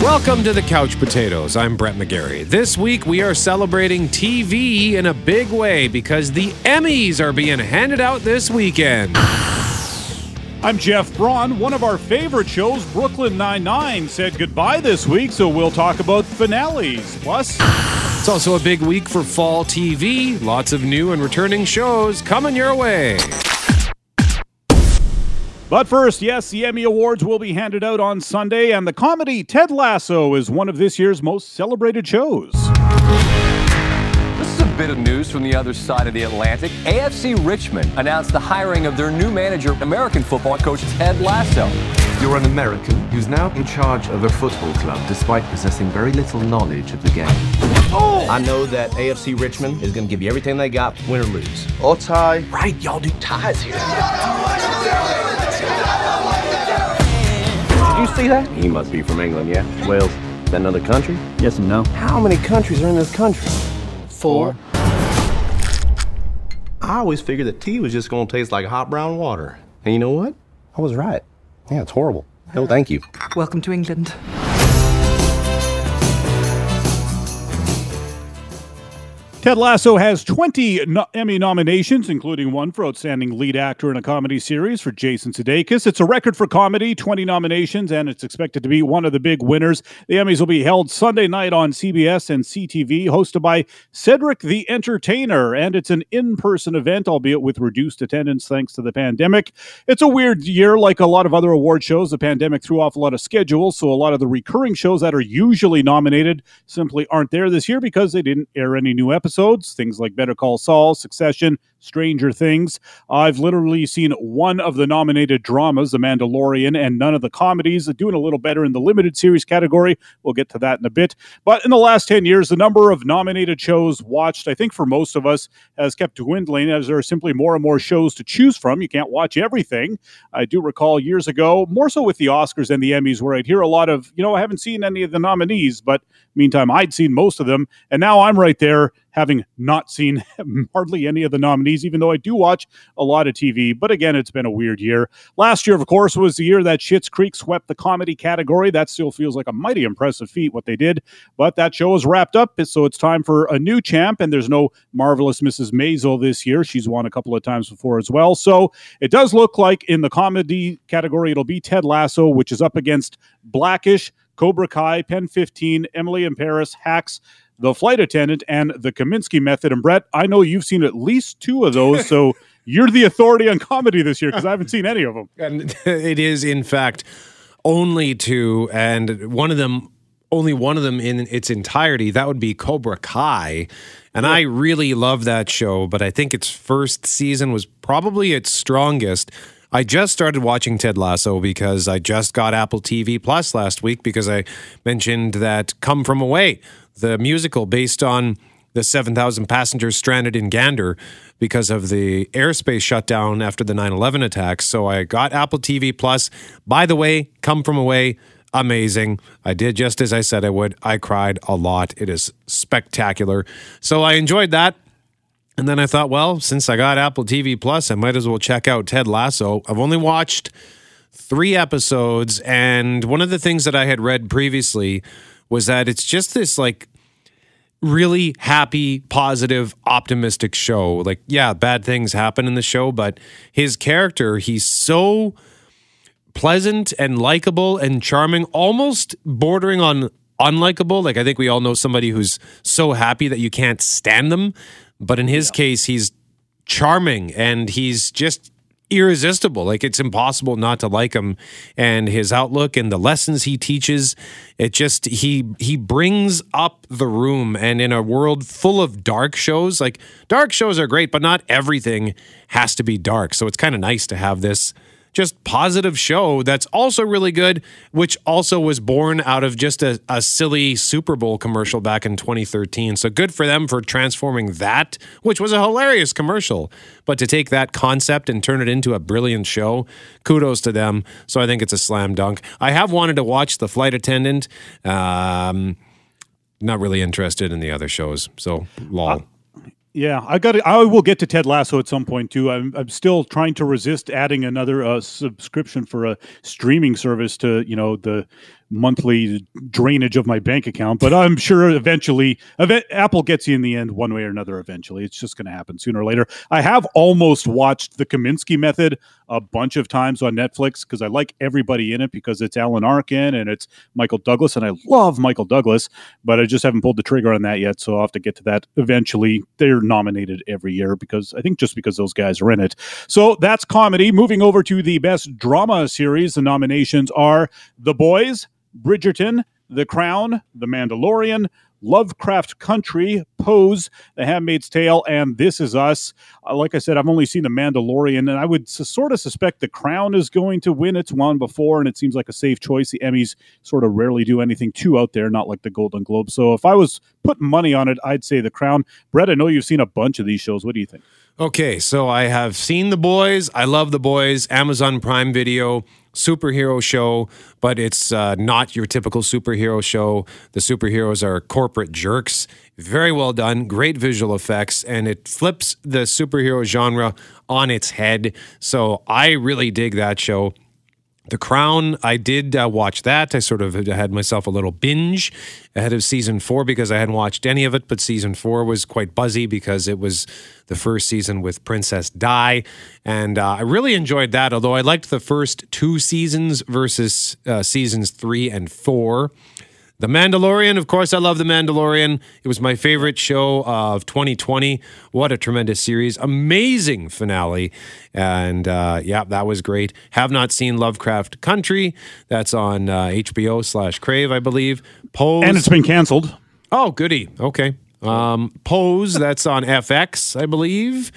Welcome to the Couch Potatoes. I'm Brett McGarry. This week we are celebrating TV in a big way because the Emmys are being handed out this weekend. I'm Jeff Braun. One of our favorite shows, Brooklyn Nine-Nine, said goodbye this week, so we'll talk about finales. Plus, It's also a big week for fall TV. Lots of new and returning shows coming your way. But first, yes, the Emmy Awards will be handed out on Sunday, and the comedy Ted Lasso is one of this year's most celebrated shows. This is a bit of news from the other side of the Atlantic. AFC Richmond announced the hiring of their new manager, American football coach Ted Lasso. You're an American who's now in charge of a football club despite possessing very little knowledge of the game. Oh! I know that AFC Richmond is going to give you everything they got, win or lose. Or tie. Right, y'all do ties here. Did you see that? He must be from England, yeah? Wales. Is that another country? Yes and no. How many countries are in this country? Four. I always figured that tea was just going to taste like hot brown water. And you know what? I was right. Yeah, it's horrible. No, thank you. Welcome to England. Ted Lasso has 20 no- Emmy nominations, including one for Outstanding Lead Actor in a Comedy Series for Jason Sudeikis. It's a record for comedy, 20 nominations, and it's expected to be one of the big winners. The Emmys will be held Sunday night on CBS and CTV, hosted by Cedric the Entertainer, and it's an in-person event, albeit with reduced attendance thanks to the pandemic. It's a weird year, like a lot of other award shows. The pandemic threw off a lot of schedules, so a lot of the recurring shows that are usually nominated simply aren't there this year because they didn't air any new episodes. Things like Better Call Saul, Succession, Stranger Things. I've literally seen one of the nominated dramas, The Mandalorian, and none of the comedies. Doing a little better in the limited series category. We'll get to that in a bit. But in the last 10 years, the number of nominated shows watched, I think for most of us, has kept dwindling as there are simply more and more shows to choose from. You can't watch everything. I do recall years ago, more so with the Oscars and the Emmys, where I'd hear a lot of, you know, I haven't seen any of the nominees, but meantime, I'd seen most of them. And now I'm right there having not seen hardly any of the nominees, even though I do watch a lot of TV. But again, it's been a weird year. Last year, of course, was the year that Schitt's Creek swept the comedy category. That still feels like a mighty impressive feat, what they did. But that show is wrapped up, so it's time for a new champ, and there's no marvelous Mrs. Maisel this year. She's won a couple of times before as well. So it does look like in the comedy category, it'll be Ted Lasso, which is up against Blackish, Cobra Kai, Pen 15, Emily in Paris, Hacks, The Flight Attendant, and The Kominsky Method. And Brett, I know you've seen at least two of those, so you're the authority on comedy this year because I haven't seen any of them. And it is, in fact, only two, and one of them, only one of them in its entirety. That would be Cobra Kai. And I really love that show, but I think its first season was probably its strongest. I just started watching Ted Lasso because I just got Apple TV Plus last week because I mentioned that Come From Away, the musical based on the 7,000 passengers stranded in Gander because of the airspace shutdown after the 9 11 attacks. So I got Apple TV Plus. By the way, Come From Away, amazing. I did just as I said I would. I cried a lot. It is spectacular. So I enjoyed that. And then I thought, well, since I got Apple TV Plus, I might as well check out Ted Lasso. I've only watched three episodes. And one of the things that I had read previously was that it's just this like really happy, positive, optimistic show. Like, yeah, bad things happen in the show, but his character, he's so pleasant and likable and charming, almost bordering on unlikable. Like, I think we all know somebody who's so happy that you can't stand them. But in his case, he's charming and he's just irresistible. Like it's impossible not to like him and his outlook and the lessons he teaches. It just he he brings up the room and in a world full of dark shows, like dark shows are great, but not everything has to be dark. So it's kind of nice to have this just positive show that's also really good, which also was born out of just a, a silly Super Bowl commercial back in 2013. So good for them for transforming that, which was a hilarious commercial. But to take that concept and turn it into a brilliant show, kudos to them. So I think it's a slam dunk. I have wanted to watch The Flight Attendant. Um, not really interested in the other shows. So, lol. Yeah, I got. I will get to Ted Lasso at some point too. I'm, I'm still trying to resist adding another uh, subscription for a streaming service to you know the monthly drainage of my bank account. But I'm sure eventually, ev- Apple gets you in the end, one way or another. Eventually, it's just going to happen sooner or later. I have almost watched the Kominsky Method a bunch of times on Netflix because I like everybody in it because it's Alan Arkin and it's Michael Douglas, and I love Michael Douglas, but I just haven't pulled the trigger on that yet. So I'll have to get to that eventually. They're nominated every year because I think just because those guys are in it. So that's comedy. Moving over to the best drama series, the nominations are The Boys. Bridgerton, The Crown, The Mandalorian, Lovecraft Country, Pose, The Handmaid's Tale, and This Is Us. Uh, like I said, I've only seen The Mandalorian, and I would sort of suspect The Crown is going to win. It's won before, and it seems like a safe choice. The Emmys sort of rarely do anything too out there, not like the Golden Globe. So if I was putting money on it, I'd say The Crown. Brett, I know you've seen a bunch of these shows. What do you think? Okay, so I have seen The Boys. I love The Boys. Amazon Prime Video superhero show, but it's uh, not your typical superhero show. The superheroes are corporate jerks. Very well done, great visual effects, and it flips the superhero genre on its head. So I really dig that show. The Crown, I did uh, watch that. I sort of had myself a little binge ahead of season four because I hadn't watched any of it, but season four was quite buzzy because it was the first season with Princess Di. And uh, I really enjoyed that, although I liked the first two seasons versus uh, seasons three and four. The Mandalorian, of course, I love The Mandalorian. It was my favorite show of 2020. What a tremendous series. Amazing finale. And uh, yeah, that was great. Have not seen Lovecraft Country. That's on uh, HBO slash Crave, I believe. Pose. And it's been canceled. Oh, goody. Okay. Um, Pose, that's on FX, I believe.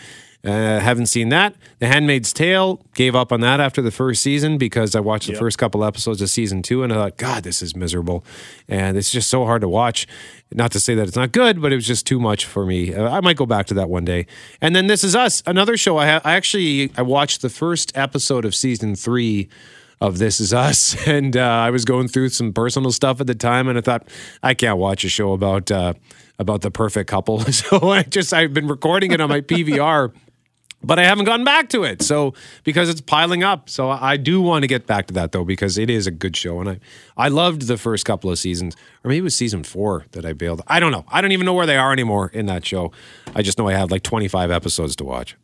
Uh, haven't seen that. The Handmaid's Tale gave up on that after the first season because I watched the first couple episodes of season two and I thought, God, this is miserable, and it's just so hard to watch. Not to say that it's not good, but it was just too much for me. Uh, I might go back to that one day. And then This Is Us, another show. I, ha- I actually I watched the first episode of season three of This Is Us, and uh, I was going through some personal stuff at the time, and I thought I can't watch a show about uh, about the perfect couple. So I just I've been recording it on my PVR but I haven't gotten back to it. So because it's piling up. So I do want to get back to that though because it is a good show and I I loved the first couple of seasons or maybe it was season 4 that I bailed. I don't know. I don't even know where they are anymore in that show. I just know I have like 25 episodes to watch.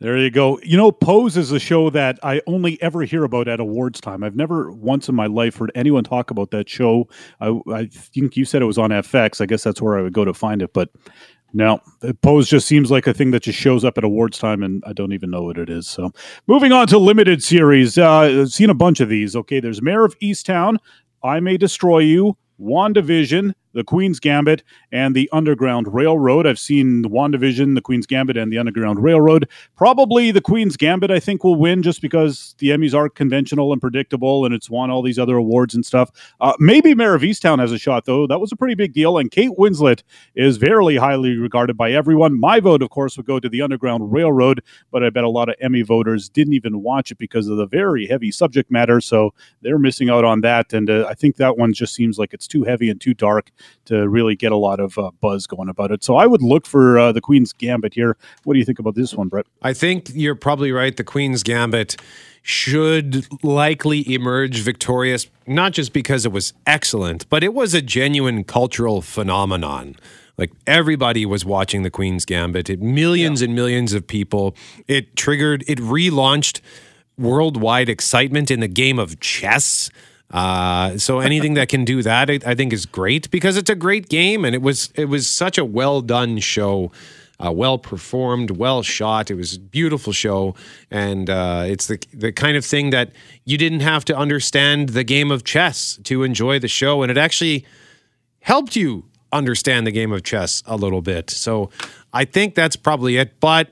There you go. You know, Pose is a show that I only ever hear about at awards time. I've never once in my life heard anyone talk about that show. I, I think you said it was on FX. I guess that's where I would go to find it. But no, Pose just seems like a thing that just shows up at awards time, and I don't even know what it is. So, moving on to limited series, uh, I've seen a bunch of these. Okay, there's Mare of Easttown, I May Destroy You, WandaVision, The Queen's Gambit, and The Underground Railroad. I've seen the WandaVision, The Queen's Gambit, and The Underground Railroad. Probably The Queen's Gambit, I think, will win just because the Emmys are conventional and predictable, and it's won all these other awards and stuff. Uh, maybe Mare of Easttown has a shot, though. That was a pretty big deal, and Kate Winslet is very highly regarded by everyone. My vote, of course, would go to The Underground Railroad, but I bet a lot of Emmy voters didn't even watch it because of the very heavy subject matter, so they're missing out on that. And uh, I think that one just seems like it's too heavy and too dark to really get a lot of uh, buzz going about it. So I would look for uh, the Queen's Gambit here. What do you think about this one, Brett? I think you're probably right. The Queen's Gambit should likely emerge victorious, not just because it was excellent, but it was a genuine cultural phenomenon. Like everybody was watching the Queen's Gambit. It millions and millions of people. It triggered. It relaunched worldwide excitement in the game of chess. Uh, so anything that can do that, I, I think, is great because it's a great game, and it was it was such a well done show, uh, well performed, well shot. It was a beautiful show, and uh, it's the the kind of thing that you didn't have to understand the game of chess to enjoy the show, and it actually helped you understand the game of chess a little bit. So I think that's probably it, but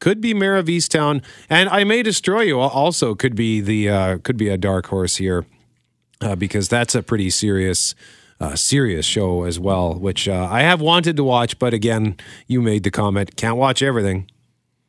could be Mare of Easttown, and I May Destroy You. Also could be the uh, could be a dark horse here uh, because that's a pretty serious. Uh, serious show as well, which uh, I have wanted to watch, but again, you made the comment, can't watch everything.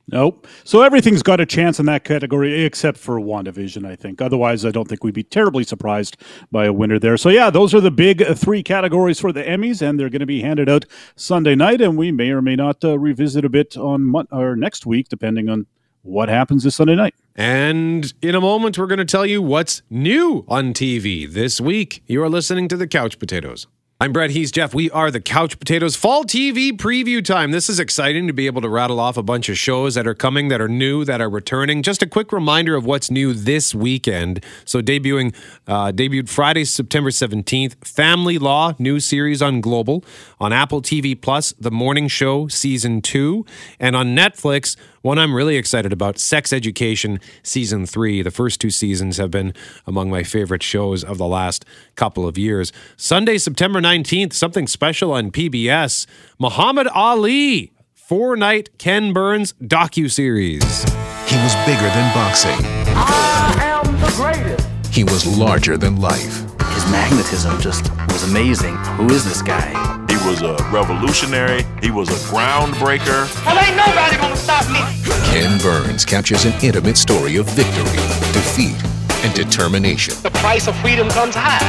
Nope. So everything's got a chance in that category except for WandaVision, I think. Otherwise, I don't think we'd be terribly surprised by a winner there. So, yeah, those are the big uh, three categories for the Emmys, and they're going to be handed out Sunday night, and we may or may not uh, revisit a bit on mon- or next week, depending on what happens this Sunday night. And in a moment, we're going to tell you what's new on TV this week. You are listening to the Couch Potatoes. I'm Brett. He's Jeff. We are the Couch Potatoes Fall TV preview time. This is exciting to be able to rattle off a bunch of shows that are coming, that are new, that are returning. Just a quick reminder of what's new this weekend. So debuting, uh, debuted Friday, September 17th. Family Law, new series on Global. On Apple TV Plus, The Morning Show, season two, and on Netflix. One I'm really excited about Sex Education Season 3. The first two seasons have been among my favorite shows of the last couple of years. Sunday, September 19th, something special on PBS Muhammad Ali, four night Ken Burns docu-series. He was bigger than boxing. I am the greatest. He was larger than life. His magnetism just was amazing. Who is this guy? He was a revolutionary. He was a groundbreaker. Well, ain't nobody gonna stop me. Ken Burns captures an intimate story of victory, defeat, and determination. The price of freedom comes high.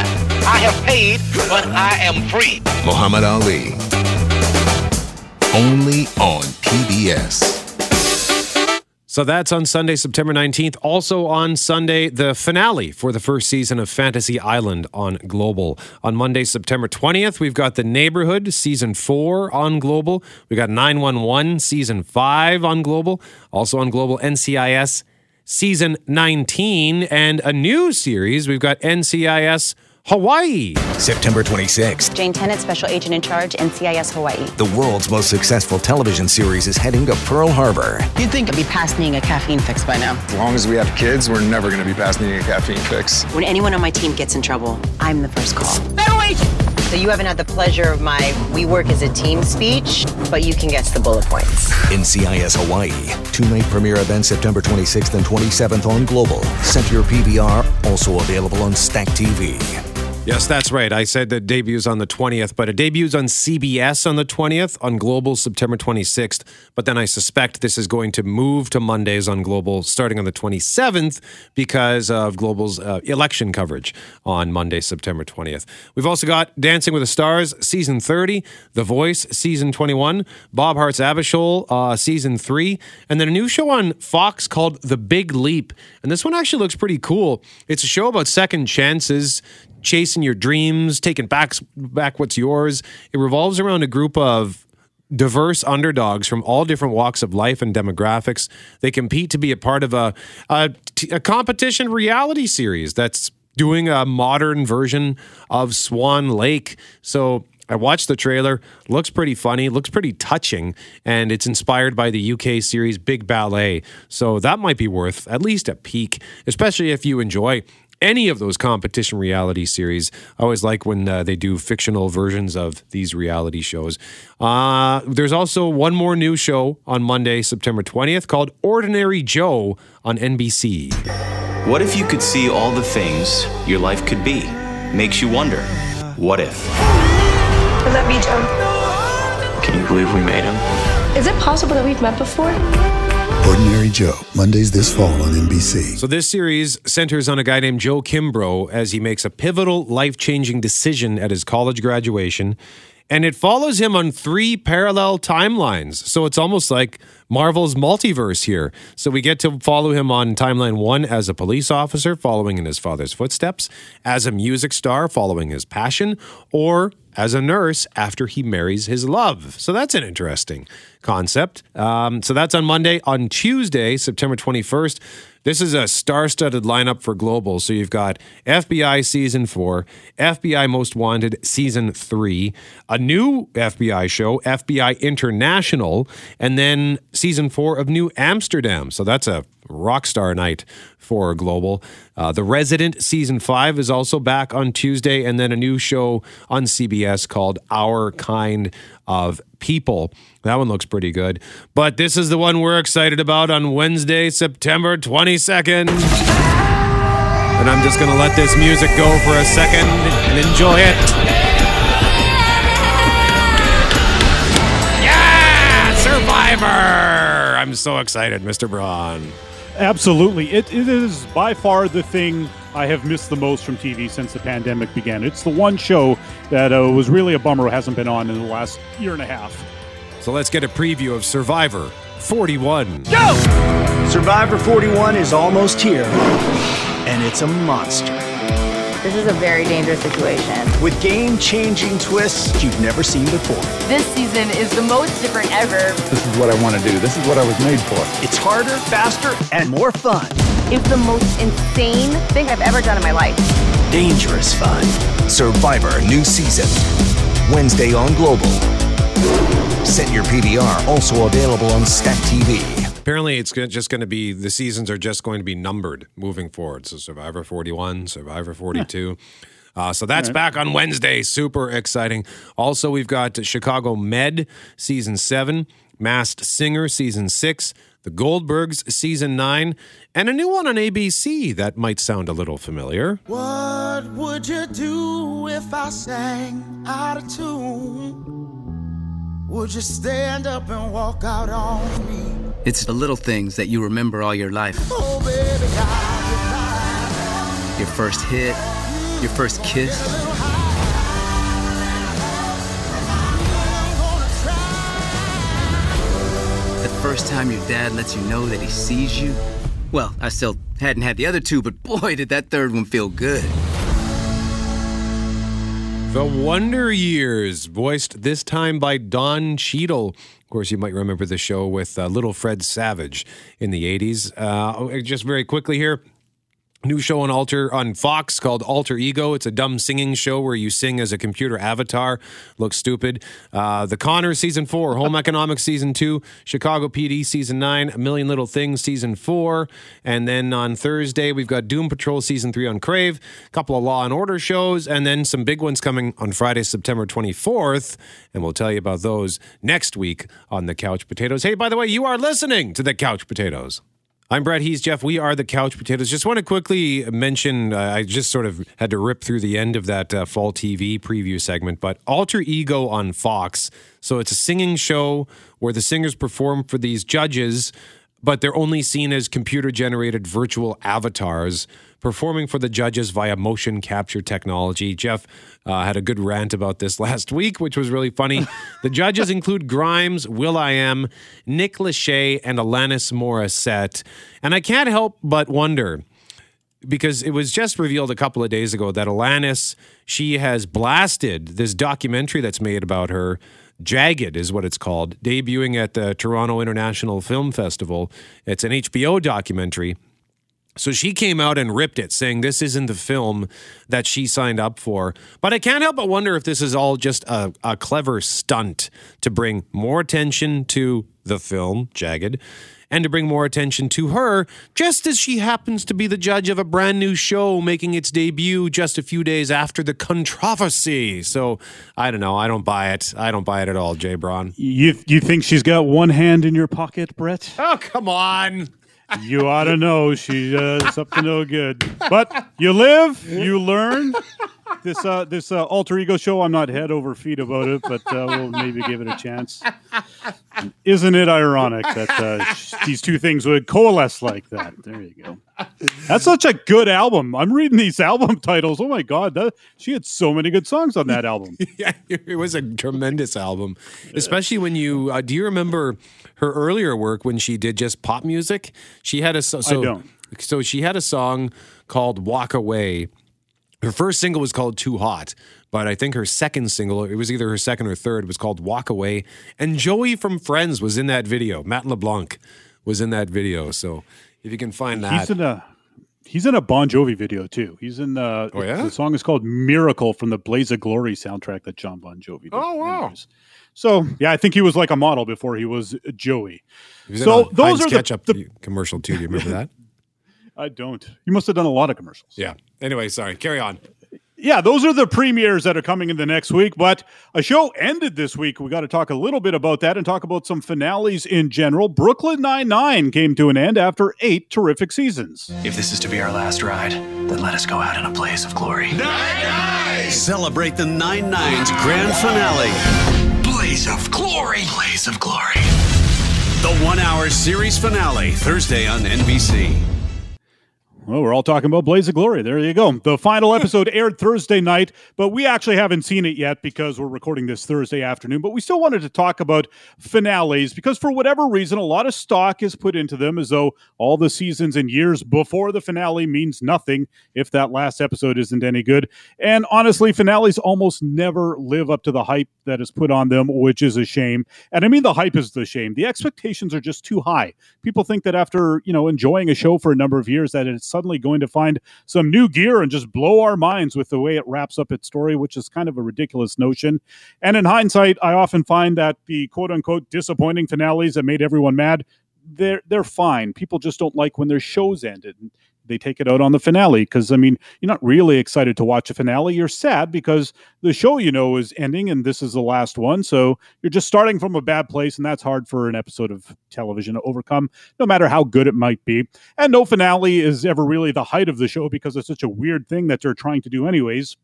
I have paid, but I am free. Muhammad Ali. Only on PBS. So that's on Sunday, September 19th. Also on Sunday, the finale for the first season of Fantasy Island on Global. On Monday, September 20th, we've got The Neighborhood, season four on Global. We've got 911, season five on Global. Also on Global, NCIS, season 19. And a new series, we've got NCIS Hawaii. September 26th. Jane Tennant, Special Agent in Charge, NCIS Hawaii. The world's most successful television series is heading to Pearl Harbor. You'd think I'd be past needing a caffeine fix by now. As long as we have kids, we're never going to be past needing a caffeine fix. When anyone on my team gets in trouble, I'm the first call. Federal agent! So you haven't had the pleasure of my we work as a team speech, but you can guess the bullet points. NCIS Hawaii. Two night premiere event September 26th and 27th on Global. Set your PVR, also available on Stack TV. Yes, that's right. I said that debuts on the 20th, but it debuts on CBS on the 20th, on Global September 26th. But then I suspect this is going to move to Mondays on Global starting on the 27th because of Global's uh, election coverage on Monday, September 20th. We've also got Dancing with the Stars, season 30, The Voice, season 21, Bob Hearts Abishola, uh, season 3, and then a new show on Fox called The Big Leap. And this one actually looks pretty cool. It's a show about second chances chasing your dreams, taking back back what's yours. It revolves around a group of diverse underdogs from all different walks of life and demographics. They compete to be a part of a a, a competition reality series that's doing a modern version of Swan Lake. So I watched the trailer. Looks pretty funny. Looks pretty touching, and it's inspired by the UK series Big Ballet. So that might be worth at least a peek, especially if you enjoy any of those competition reality series. I always like when uh, they do fictional versions of these reality shows. Uh, there's also one more new show on Monday, September 20th, called Ordinary Joe on NBC. What if you could see all the things your life could be? Makes you wonder, what if? Is that me, Joe? Can you believe we made him? Is it possible that we've met before? Ordinary Joe, Mondays this fall on NBC. So, this series centers on a guy named Joe Kimbreau as he makes a pivotal, life changing decision at his college graduation. And it follows him on three parallel timelines. So, it's almost like Marvel's multiverse here. So, we get to follow him on timeline one as a police officer, following in his father's footsteps, as a music star, following his passion, or as a nurse after he marries his love. So that's an interesting concept. Um, so that's on Monday. On Tuesday, September 21st, this is a star studded lineup for Global. So you've got FBI Season 4, FBI Most Wanted Season 3, a new FBI show, FBI International, and then Season 4 of New Amsterdam. So that's a rock star night for Global. Uh, the Resident season five is also back on Tuesday, and then a new show on CBS called Our Kind of People. That one looks pretty good. But this is the one we're excited about on Wednesday, September 22nd. And I'm just going to let this music go for a second and enjoy it. Yeah! Survivor. I'm so excited, Mr. Braun. Absolutely. It, it is by far the thing I have missed the most from TV since the pandemic began. It's the one show that uh, was really a bummer hasn't been on in the last year and a half. So let's get a preview of Survivor 41. Go! Survivor 41 is almost here, and it's a monster. This is a very dangerous situation. With game changing twists you've never seen before. This season is the most different ever. This is what I want to do. This is what I was made for. It's harder, faster, and more fun. It's the most insane thing I've ever done in my life. Dangerous fun. Survivor new season. Wednesday on Global. Set your PVR, also available on Stack TV. Apparently, it's just going to be the seasons are just going to be numbered moving forward. So Survivor 41, Survivor 42. Uh, so that's back on Wednesday. Super exciting. Also, we've got Chicago Med season seven, Masked Singer season six, The Goldbergs season nine, and a new one on ABC that might sound a little familiar. What would you do if I sang out of tune? Would you stand up and walk out on me? It's the little things that you remember all your life. Oh, baby, Your first hit, your first kiss. The first time your dad lets you know that he sees you. Well, I still hadn't had the other two, but boy, did that third one feel good. The Wonder Years, voiced this time by Don Cheadle. Of course, you might remember the show with uh, Little Fred Savage in the 80s. Uh, just very quickly here. New show on Alter on Fox called Alter Ego. It's a dumb singing show where you sing as a computer avatar. Looks stupid. Uh, the Conners season four, Home Economics season two, Chicago PD season nine, A Million Little Things season four, and then on Thursday we've got Doom Patrol season three on Crave. A couple of Law and Order shows, and then some big ones coming on Friday, September twenty fourth, and we'll tell you about those next week on the Couch Potatoes. Hey, by the way, you are listening to the Couch Potatoes. I'm Brett. He's Jeff. We are the Couch Potatoes. Just want to quickly mention uh, I just sort of had to rip through the end of that uh, fall TV preview segment, but Alter Ego on Fox. So it's a singing show where the singers perform for these judges, but they're only seen as computer generated virtual avatars performing for the judges via motion capture technology. Jeff uh, had a good rant about this last week, which was really funny. the judges include Grimes, will.i.am, Nick Lachey, and Alanis Morissette. And I can't help but wonder because it was just revealed a couple of days ago that Alanis, she has blasted this documentary that's made about her. Jagged is what it's called, debuting at the Toronto International Film Festival. It's an HBO documentary. So she came out and ripped it, saying this isn't the film that she signed up for. But I can't help but wonder if this is all just a, a clever stunt to bring more attention to the film, Jagged, and to bring more attention to her, just as she happens to be the judge of a brand new show making its debut just a few days after the controversy. So I don't know. I don't buy it. I don't buy it at all, Jay Braun. You you think she's got one hand in your pocket, Brett? Oh, come on. You ought to know she's uh, up to no good. But you live, you learn. This uh, this uh, alter ego show, I'm not head over feet about it, but uh, we'll maybe give it a chance. Isn't it ironic that uh, these two things would coalesce like that? There you go. That's such a good album. I'm reading these album titles. Oh my god, that, she had so many good songs on that album. yeah, it was a tremendous album, especially when you uh, do you remember her earlier work when she did just pop music? She had a so, so don't. so she had a song called "Walk Away." Her first single was called "Too Hot," but I think her second single, it was either her second or third, was called "Walk Away." And Joey from Friends was in that video. Matt LeBlanc was in that video. So if you can find that, He's in a he's in a Bon Jovi video too. He's in uh Oh, yeah? the song is called Miracle from the Blaze of Glory soundtrack that John Bon Jovi did. Oh, wow. So yeah, I think he was like a model before he was Joey. He was So those Heinz are the- ketchup the, commercial too. Do you remember that? I don't. You must have done a lot of commercials. Yeah. Anyway, sorry. Carry on. Yeah, those are the premieres that are coming in the next week. But a show ended this week. We got to talk a little bit about that and talk about some finales in general. Brooklyn Nine Nine came to an end after eight terrific seasons. If this is to be our last ride, then let us go out in a blaze of glory. Nine Celebrate the Nine Nines grand finale. Blaze of glory! Blaze of glory. The one hour series finale, Thursday on NBC. Well, we're all talking about Blaze of Glory. There you go. The final episode aired Thursday night, but we actually haven't seen it yet because we're recording this Thursday afternoon. But we still wanted to talk about finales because, for whatever reason, a lot of stock is put into them as though all the seasons and years before the finale means nothing if that last episode isn't any good. And honestly, finales almost never live up to the hype that is put on them, which is a shame. And I mean, the hype is the shame. The expectations are just too high. People think that after, you know, enjoying a show for a number of years, that it's suddenly going to find some new gear and just blow our minds with the way it wraps up its story, which is kind of a ridiculous notion. And in hindsight, I often find that the quote unquote disappointing finales that made everyone mad, they're they're fine. People just don't like when their shows ended they take it out on the finale because I mean you're not really excited to watch a finale. You're sad because the show you know is ending and this is the last one. So you're just starting from a bad place, and that's hard for an episode of television to overcome, no matter how good it might be. And no finale is ever really the height of the show because it's such a weird thing that they're trying to do anyways.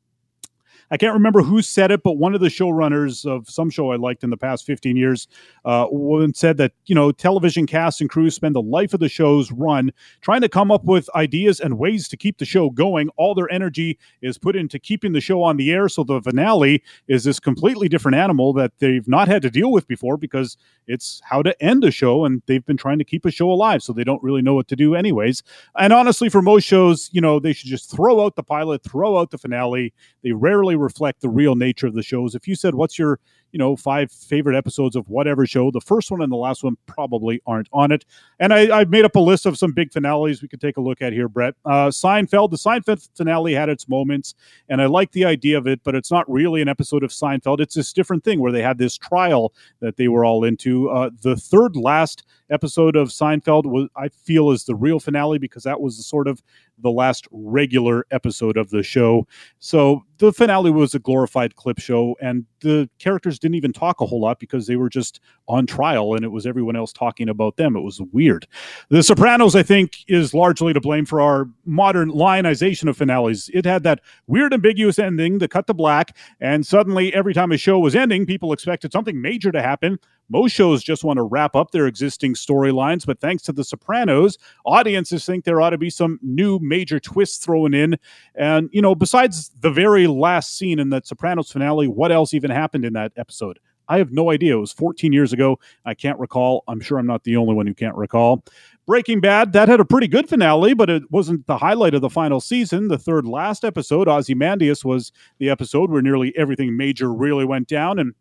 I can't remember who said it, but one of the showrunners of some show I liked in the past 15 years uh, said that, you know, television casts and crews spend the life of the show's run trying to come up with ideas and ways to keep the show going. All their energy is put into keeping the show on the air. So the finale is this completely different animal that they've not had to deal with before because it's how to end a show and they've been trying to keep a show alive. So they don't really know what to do, anyways. And honestly, for most shows, you know, they should just throw out the pilot, throw out the finale. They rarely reflect the real nature of the shows. If you said, What's your you know, five favorite episodes of whatever show. The first one and the last one probably aren't on it. And I, have made up a list of some big finales we could take a look at here, Brett. Uh, Seinfeld, the Seinfeld finale had its moments, and I like the idea of it, but it's not really an episode of Seinfeld. It's this different thing where they had this trial that they were all into. Uh, the third last episode of Seinfeld was, I feel, is the real finale because that was the sort of the last regular episode of the show. So the finale was a glorified clip show, and the characters didn't even talk a whole lot because they were just on trial and it was everyone else talking about them. It was weird. The Sopranos, I think, is largely to blame for our modern lionization of finales. It had that weird, ambiguous ending, the cut to black, and suddenly every time a show was ending, people expected something major to happen. Most shows just want to wrap up their existing storylines, but thanks to The Sopranos, audiences think there ought to be some new major twists thrown in. And, you know, besides the very last scene in that Sopranos finale, what else even happened in that episode? I have no idea. It was 14 years ago. I can't recall. I'm sure I'm not the only one who can't recall. Breaking Bad, that had a pretty good finale, but it wasn't the highlight of the final season. The third last episode, Ozymandias, was the episode where nearly everything major really went down. And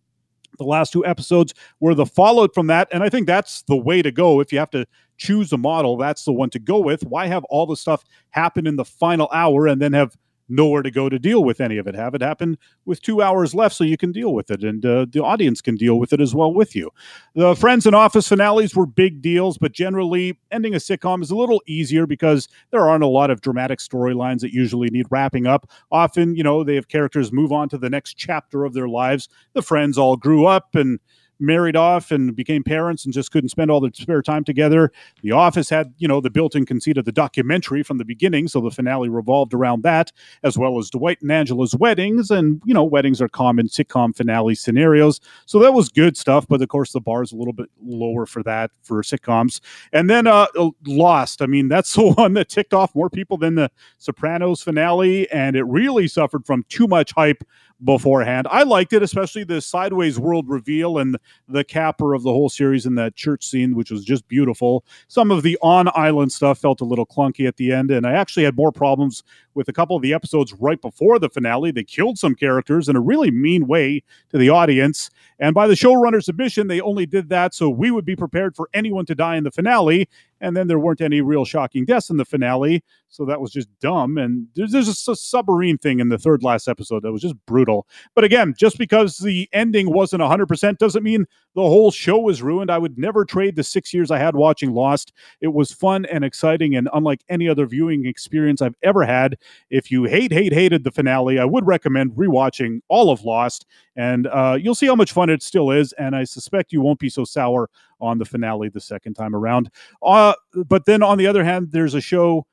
the last two episodes were the fallout from that. And I think that's the way to go. If you have to choose a model, that's the one to go with. Why have all the stuff happen in the final hour and then have nowhere to go to deal with any of it. Have it happen with two hours left so you can deal with it and uh, the audience can deal with it as well with you. The Friends and Office finales were big deals, but generally ending a sitcom is a little easier because there aren't a lot of dramatic storylines that usually need wrapping up. Often, you know, they have characters move on to the next chapter of their lives. The friends all grew up and married off and became parents and just couldn't spend all their spare time together. The Office had, you know, the built-in conceit of the documentary from the beginning, so the finale revolved around that, as well as Dwight and Angela's weddings. And you know, weddings are common sitcom finale scenarios, so that was good stuff. But of course, the bar is a little bit lower for that for sitcoms. And then uh, Lost. I mean, that's the one that ticked off more people than the Sopranos finale, and it really suffered from too much hype beforehand. I liked it, especially the sideways world reveal and the capper of the whole series in that church scene, which was just beautiful. Some of the on island stuff felt a little clunky at the end, and I actually had more problems with a couple of the episodes right before the finale. They killed some characters in a really mean way to the audience. And by the showrunner's admission, they only did that so we would be prepared for anyone to die in the finale. And then there weren't any real shocking deaths in the finale. So that was just dumb. And there's, there's a, a submarine thing in the third last episode that was just brutal. But again, just because the ending wasn't 100% doesn't mean the whole show was ruined. I would never trade the six years I had watching Lost. It was fun and exciting and unlike any other viewing experience I've ever had. If you hate, hate, hated the finale, I would recommend rewatching all of Lost, and uh, you'll see how much fun it still is. And I suspect you won't be so sour on the finale the second time around. Uh, but then on the other hand, there's a show,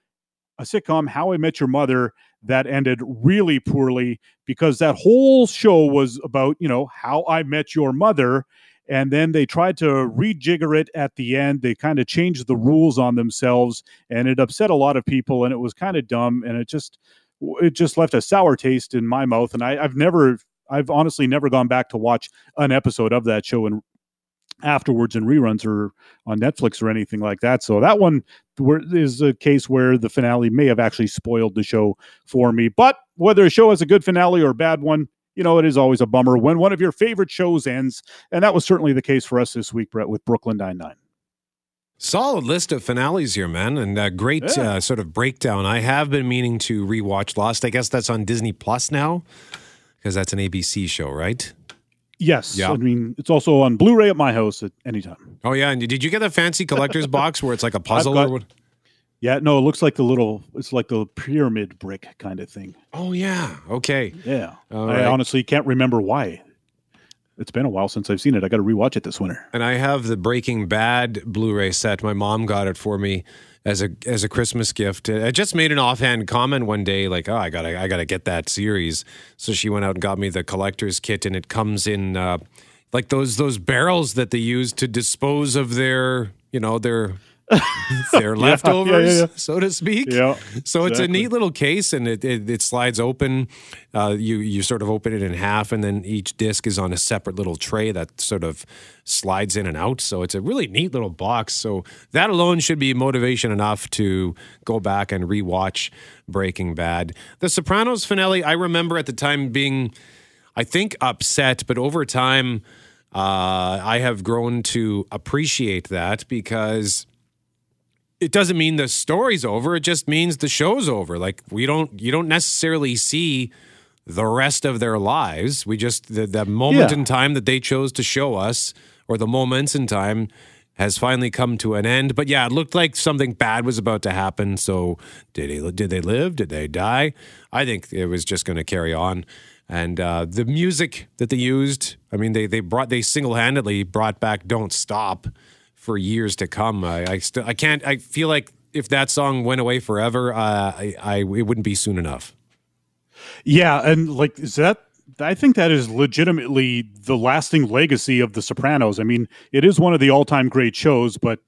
a sitcom, How I Met Your Mother, that ended really poorly because that whole show was about, you know, how I met your mother and then they tried to rejigger it at the end. They kind of changed the rules on themselves, and it upset a lot of people, and it was kind of dumb, and it just it just left a sour taste in my mouth. And I, I've never, I've honestly never gone back to watch an episode of that show afterwards in reruns or on Netflix or anything like that. So that one is a case where the finale may have actually spoiled the show for me. But whether a show has a good finale or a bad one, you know, it is always a bummer when one of your favorite shows ends. And that was certainly the case for us this week, Brett, with Brooklyn Nine-Nine. Solid list of finales here, man, and a great Yeah. uh, sort of breakdown. I have been meaning to rewatch Lost. I guess that's on Disney Plus now because that's an ABC show, right? Yes. Yeah. I mean, it's also on Blu-ray at my house at any time. Oh yeah, and did you get the fancy collector's box where it's like a puzzle got- or what? Yeah, no, it looks like the little, it's like the pyramid brick kind of thing. Oh yeah, okay. Yeah. All I right. honestly can't remember why. It's been a while since I've seen it. I got to rewatch it this winter. And I have the Breaking Bad Blu-ray set. My mom got it for me as a as a Christmas gift. I just made an offhand comment one day, like, "Oh, I gotta I gotta get that series." So she went out and got me the collector's kit, and it comes in uh, like those those barrels that they use to dispose of their you know their their Yeah, leftovers, yeah, yeah. so to speak. Yeah, So it's a neat little case, and it, it, it slides open. Uh, you you sort of open it in half, and then each disc is on a separate little tray that sort of slides in and out. So it's a really neat little box. So that alone should be motivation enough to go back and rewatch Breaking Bad. The Sopranos finale, I remember at the time being, I think, upset, but over time. Uh, I have grown to appreciate that because it doesn't mean the story's over. It just means the show's over. Like we don't, you don't necessarily see the rest of their lives. We just the, the moment Yeah. in time that they chose to show us, or the moments in time, has finally come to an end. But yeah, it looked like something bad was about to happen. So did he? Did they live? Did they die? I think it was just going to carry on. And uh, the music that they used, I mean, they they brought they single handedly brought back "Don't Stop" for years to come. I I, still I can't. I feel like if that song went away forever, uh, I, I it wouldn't be soon enough. Yeah, and like is that I think that is legitimately the lasting legacy of The Sopranos. I mean, it is one of the all-time great shows, but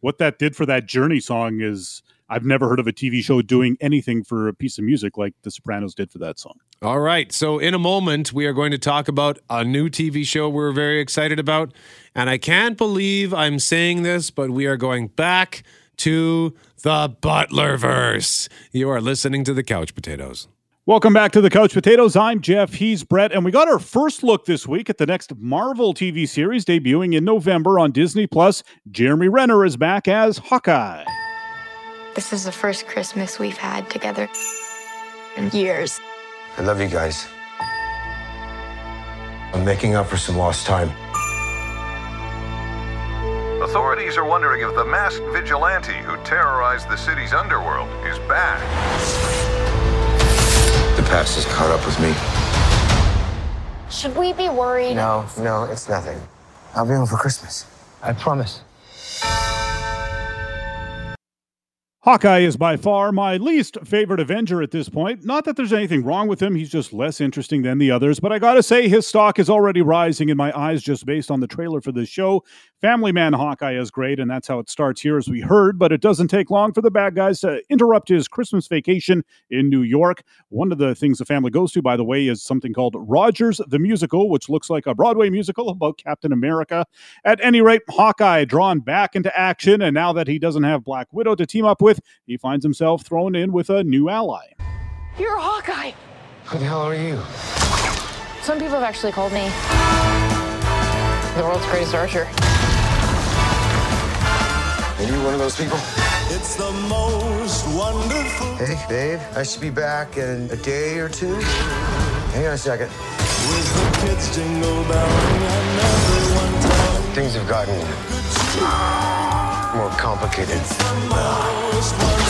what that did for that Journey song is I've never heard of a TV show doing anything for a piece of music like The Sopranos did for that song. All right. So, in a moment, we are going to talk about a new TV show we're very excited about. And I can't believe I'm saying this, but we are going back to the Butlerverse. You are listening to the Couch Potatoes. Welcome back to the Couch Potatoes. I'm Jeff. He's Brett, and we got our first look this week at the next Marvel TV series debuting in November on Disney Plus. Jeremy Renner is back as Hawkeye. This is the first Christmas we've had together in years. I love you guys. I'm making up for some lost time. Authorities are wondering if the masked vigilante who terrorized the city's underworld is back. The past has caught up with me. Should we be worried? No, no, it's nothing. I'll be home for Christmas. I promise. Hawkeye is by far my least favorite Avenger at this point. Not that there's anything wrong with him, he's just less interesting than the others, but I gotta say, his stock is already rising in my eyes just based on the trailer for this show. Family Man Hawkeye is great, and that's how it starts here, as we heard, but it doesn't take long for the bad guys to interrupt his Christmas vacation in New York. One of the things the family goes to, by the way, is something called Rogers the Musical, which looks like a Broadway musical about Captain America. At any rate, Hawkeye drawn back into action, and now that he doesn't have Black Widow to team up with, he finds himself thrown in with a new ally. You're a Hawkeye. Who the hell are you? Some people have actually called me the world's greatest archer. Are you one of those people? It's the most wonderful. Hey, babe, I should be back in a day or two. Hang on a second. With the kids jingle belling and everyone Things have gotten more complicated. Most wonderful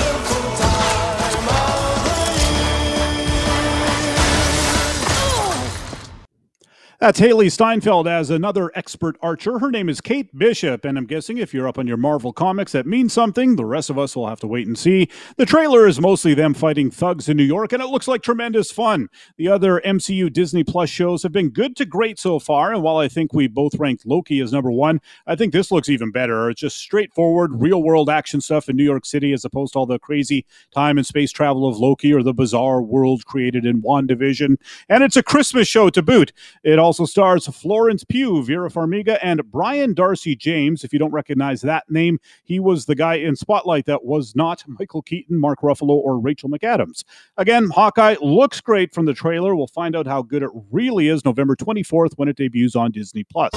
That's Hailee Steinfeld as another expert archer. Her name is Kate Bishop, and I'm guessing if you're up on your Marvel comics, that means something. The rest of us will have to wait and see. The trailer is mostly them fighting thugs in New York, and it looks like tremendous fun. The other MCU Disney Plus shows have been good to great so far, and while I think we both ranked Loki as number one, I think this looks even better. It's just straightforward, real world action stuff in New York City as opposed to all the crazy time and space travel of Loki or the bizarre world created in WandaVision. And it's a Christmas show to boot. It also stars Florence Pugh, Vera Farmiga, and Brian Darcy James. If you don't recognize that name, he was the guy in Spotlight that was not Michael Keaton, Mark Ruffalo, or Rachel McAdams. Again, Hawkeye looks great from the trailer. We'll find out how good it really is November 24th when it debuts on Disney Plus.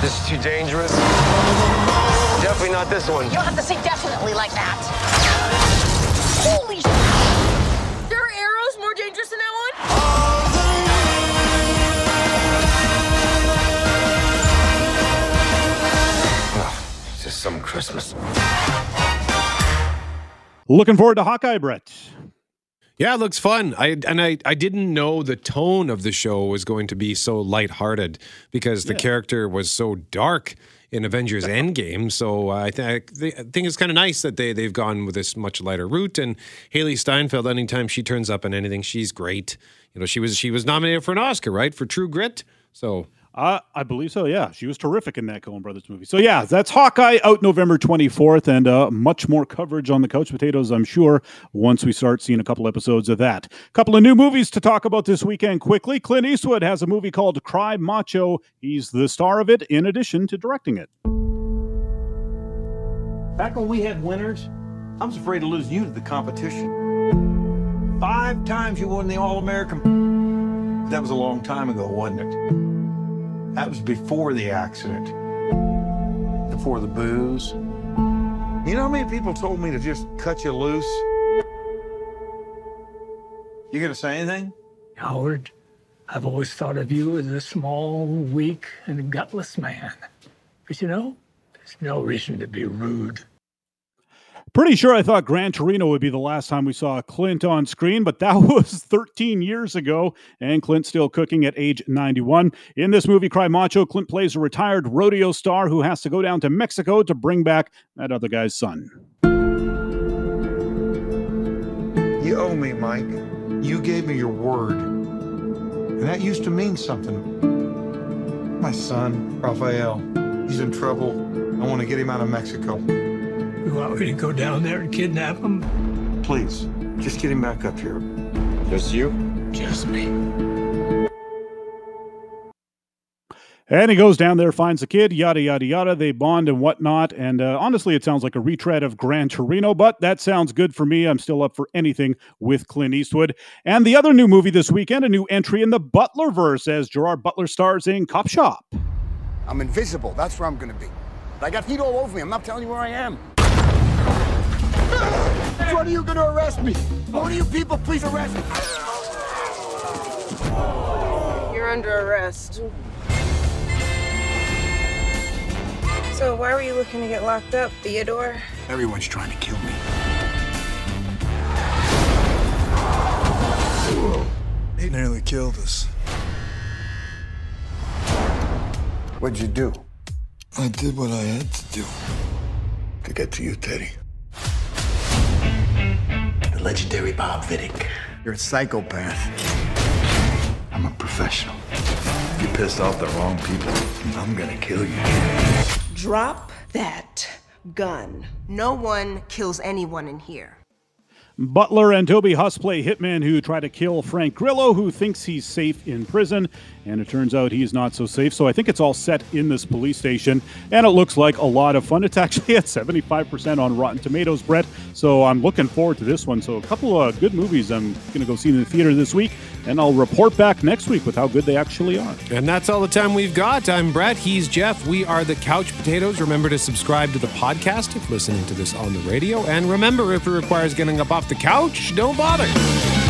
This is too dangerous. Definitely not this one. You don't have to say definitely like that. Holy sh! There are arrows more dangerous than that one? It's just some Christmas. Looking forward to Hawkeye, Brett. Yeah, it looks fun. I and I I didn't know the tone of the show was going to be so lighthearted because the character was so dark in Avengers Endgame. So uh, I, th- I think it's kind of nice that they they've gone with this much lighter route. And Hailee Steinfeld, anytime she turns up in anything, she's great. You know, she was she was nominated for an Oscar, right, for True Grit. So Uh, I believe so. Yeah, she was terrific in that Coen Brothers movie. So yeah, that's Hawkeye out November 24th, and uh, much more coverage on the Couch Potatoes, I'm sure, once we start seeing a couple episodes of that. a couple of new movies to talk about this weekend quickly. Clint Eastwood has a movie called Cry Macho. He's the star of it, in addition to directing it. Back when we had winners, I was afraid to lose you to the competition. Five times you won the All American. That was a long time ago, wasn't it? That was before the accident, before the booze. You know how many people told me to just cut you loose? You gonna say anything? Howard, I've always thought of you as a small, weak, and gutless man. But you know, there's no reason to be rude. Pretty sure I thought Gran Torino would be the last time we saw Clint on screen, but that was 13 years ago, and Clint still cooking at age 91. In this movie, Cry Macho, Clint plays a retired rodeo star who has to go down to Mexico to bring back that other guy's son. You owe me, Mike. You gave me your word. And that used to mean something. My son, Rafael, he's in trouble. I want to get him out of Mexico. You want me to go down there and kidnap him? Please, just get him back up here. Just you? Just me. And he goes down there, finds the kid, yada, yada, yada. They bond and whatnot. And uh, honestly, it sounds like a retread of Gran Torino, but that sounds good for me. I'm still up for anything with Clint Eastwood. And the other new movie this weekend, a new entry in the Butler verse as Gerard Butler stars in Copshop. I'm invisible. That's where I'm gonna be. But I got heat all over me. I'm not telling you where I am. When are you gonna arrest me? One of you people, please arrest me. You're under arrest. So why were you looking to get locked up, Theodore? Everyone's trying to kill me. He nearly killed us. What'd you do? I did what I had to do. To get to you, Teddy. The legendary Bob Viddick. You're a psychopath. I'm a professional. You pissed off the wrong people. I'm gonna kill you. Drop that gun. No one kills anyone in here. Butler and Toby Huss play hitmen who try to kill Frank Grillo, who thinks he's safe in prison. And it turns out he's not so safe. So I think it's all set in this police station. And it looks like a lot of fun. It's actually at 75% on Rotten Tomatoes, Brett. So I'm looking forward to this one. So a couple of good movies I'm going to go see in the theater this week. And I'll report back next week with how good they actually are. And that's all the time we've got. I'm Brett. He's Jeff. We are the Couch Potatoes. Remember to subscribe to the podcast if listening to this on the radio. And remember, if it requires getting up off the couch, don't bother.